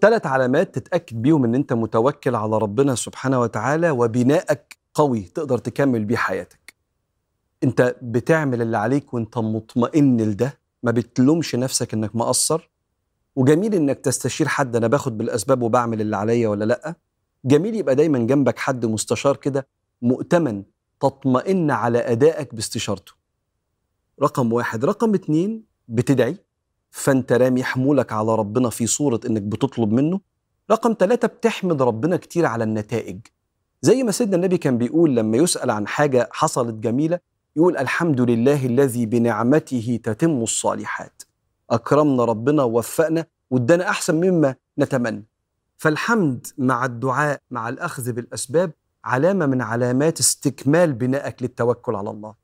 ثلاث علامات تتأكد بيهم إن أنت متوكل على ربنا سبحانه وتعالى وبنائك قوي تقدر تكمل بيه حياتك. أنت بتعمل اللي عليك وأنت مطمئن لده ما بتلومش نفسك إنك مقصر. وجميل إنك تستشير حد أنا باخد بالأسباب وبعمل اللي عليا ولا لأ. جميل يبقى دايما جنبك حد مستشار كده مؤتمن تطمئن على أدائك باستشارته. رقم واحد. رقم اتنين بتدعي. فانت رامي حمولك على ربنا في صورة إنك بتطلب منه. رقم ثلاثة بتحمد ربنا كتير على النتائج. زي ما سيدنا النبي كان بيقول لما يسأل عن حاجة حصلت جميلة يقول الحمد لله الذي بنعمته تتم الصالحات. أكرمنا ربنا ووفقنا وادانا أحسن مما نتمنى. فالحمد مع الدعاء مع الأخذ بالأسباب علامة من علامات استكمال بنائك للتوكل على الله.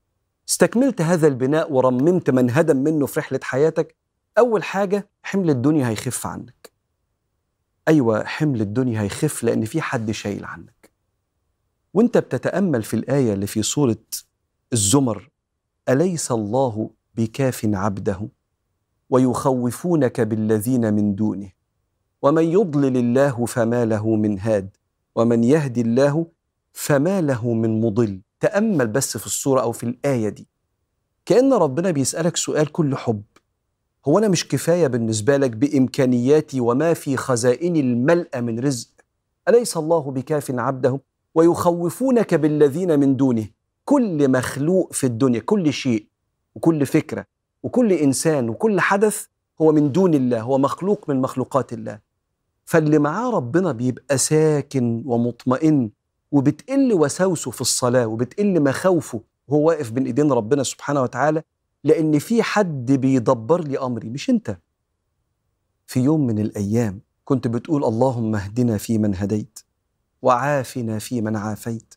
استكملت هذا البناء ورممت من هدم منه في رحلة حياتك أول حاجة حمل الدنيا هيخف عنك. أيوة حمل الدنيا هيخف لأن في حد شايل عنك. وأنت بتتأمل في الآية اللي في سورة الزمر أليس الله بكاف عبده؟ ويخوفونك بالذين من دونه. ومن يضلل الله فما له من هاد ومن يهدي الله فما له من مضل. تأمل بس في الصورة أو في الآية دي. كأن ربنا بيسألك سؤال كل حب. هو أنا مش كفاية بالنسبة لك بإمكانياتي وما في خزائن الملأ من رزق. أليس الله بكاف عبده ويخوفونك بالذين من دونه. كل مخلوق في الدنيا كل شيء وكل فكرة وكل إنسان وكل حدث هو من دون الله هو مخلوق من مخلوقات الله. فاللي معاه ربنا بيبقى ساكن ومطمئن وبتقل وساوسه في الصلاة وبتقل مخاوفه. وهو واقف بين ايدين ربنا سبحانه وتعالى لأن في حد بيدبر لي أمري مش أنت. في يوم من الأيام كنت بتقول اللهم اهدنا فيمن هديت وعافنا فيمن عافيت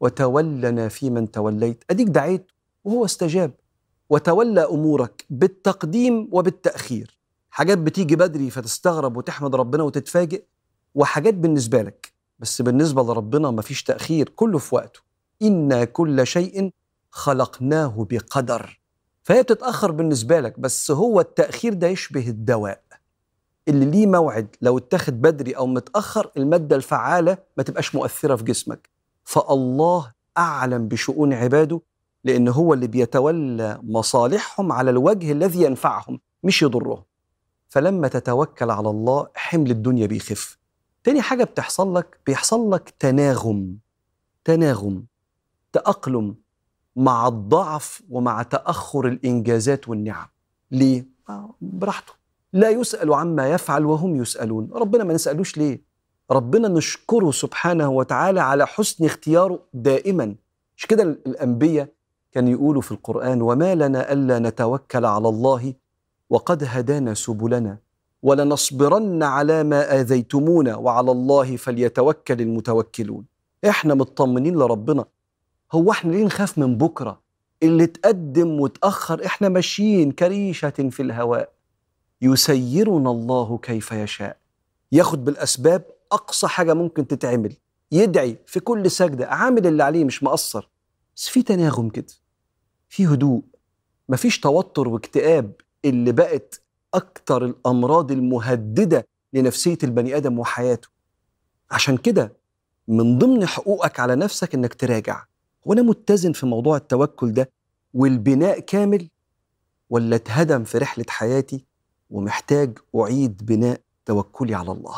وتولنا فيمن توليت. أديك دعيت وهو استجاب. وتولى أمورك بالتقديم وبالتأخير. حاجات بتيجي بدري فتستغرب وتحمد ربنا وتتفاجئ وحاجات بالنسبة لك. بس بالنسبة لربنا مفيش تأخير كله في وقته. إنا كل شيء خلقناه بقدر. فهي بتتأخر بالنسبة لك بس هو التأخير ده يشبه الدواء. اللي ليه موعد لو اتخذ بدري أو متأخر المادة الفعالة ما تبقاش مؤثرة في جسمك. فالله أعلم بشؤون عباده لأن هو اللي بيتولى مصالحهم على الوجه الذي ينفعهم مش يضرهم. فلما تتوكل على الله حمل الدنيا بيخف. تاني حاجة بتحصل لك بيحصل لك تناغم. تناغم. تأقلم. مع الضعف ومع تأخر الإنجازات والنعم. ليه؟ آه، براحته. لا يسأل عما يفعل وهم يسألون. ربنا ما نسألوش ليه؟ ربنا نشكره سبحانه وتعالى على حسن اختياره دائما. مش كده الأنبياء كان يقولوا في القرآن وما لنا ألا نتوكل على الله وقد هدانا سبلنا ولنصبرن على ما آذيتمونا وعلى الله فليتوكل المتوكلون إحنا مطمنين لربنا. هو إحنا ليه نخاف من بكرة؟ اللي تقدم وتأخر إحنا ماشيين كريشة في الهواء. يسيرنا الله كيف يشاء. ياخد بالأسباب أقصى حاجة ممكن تتعمل. يدعي في كل سجدة عامل اللي عليه مش مقصر. بس في تناغم كده. في هدوء. مفيش توتر واكتئاب. اللي بقت أكتر الأمراض المهددة لنفسية البني آدم وحياته. عشان كده من ضمن حقوقك على نفسك إنك تراجع. هو أنا متزن في موضوع التوكل ده والبناء كامل ولا اتهدم في رحلة حياتي ومحتاج أعيد بناء توكلي على الله؟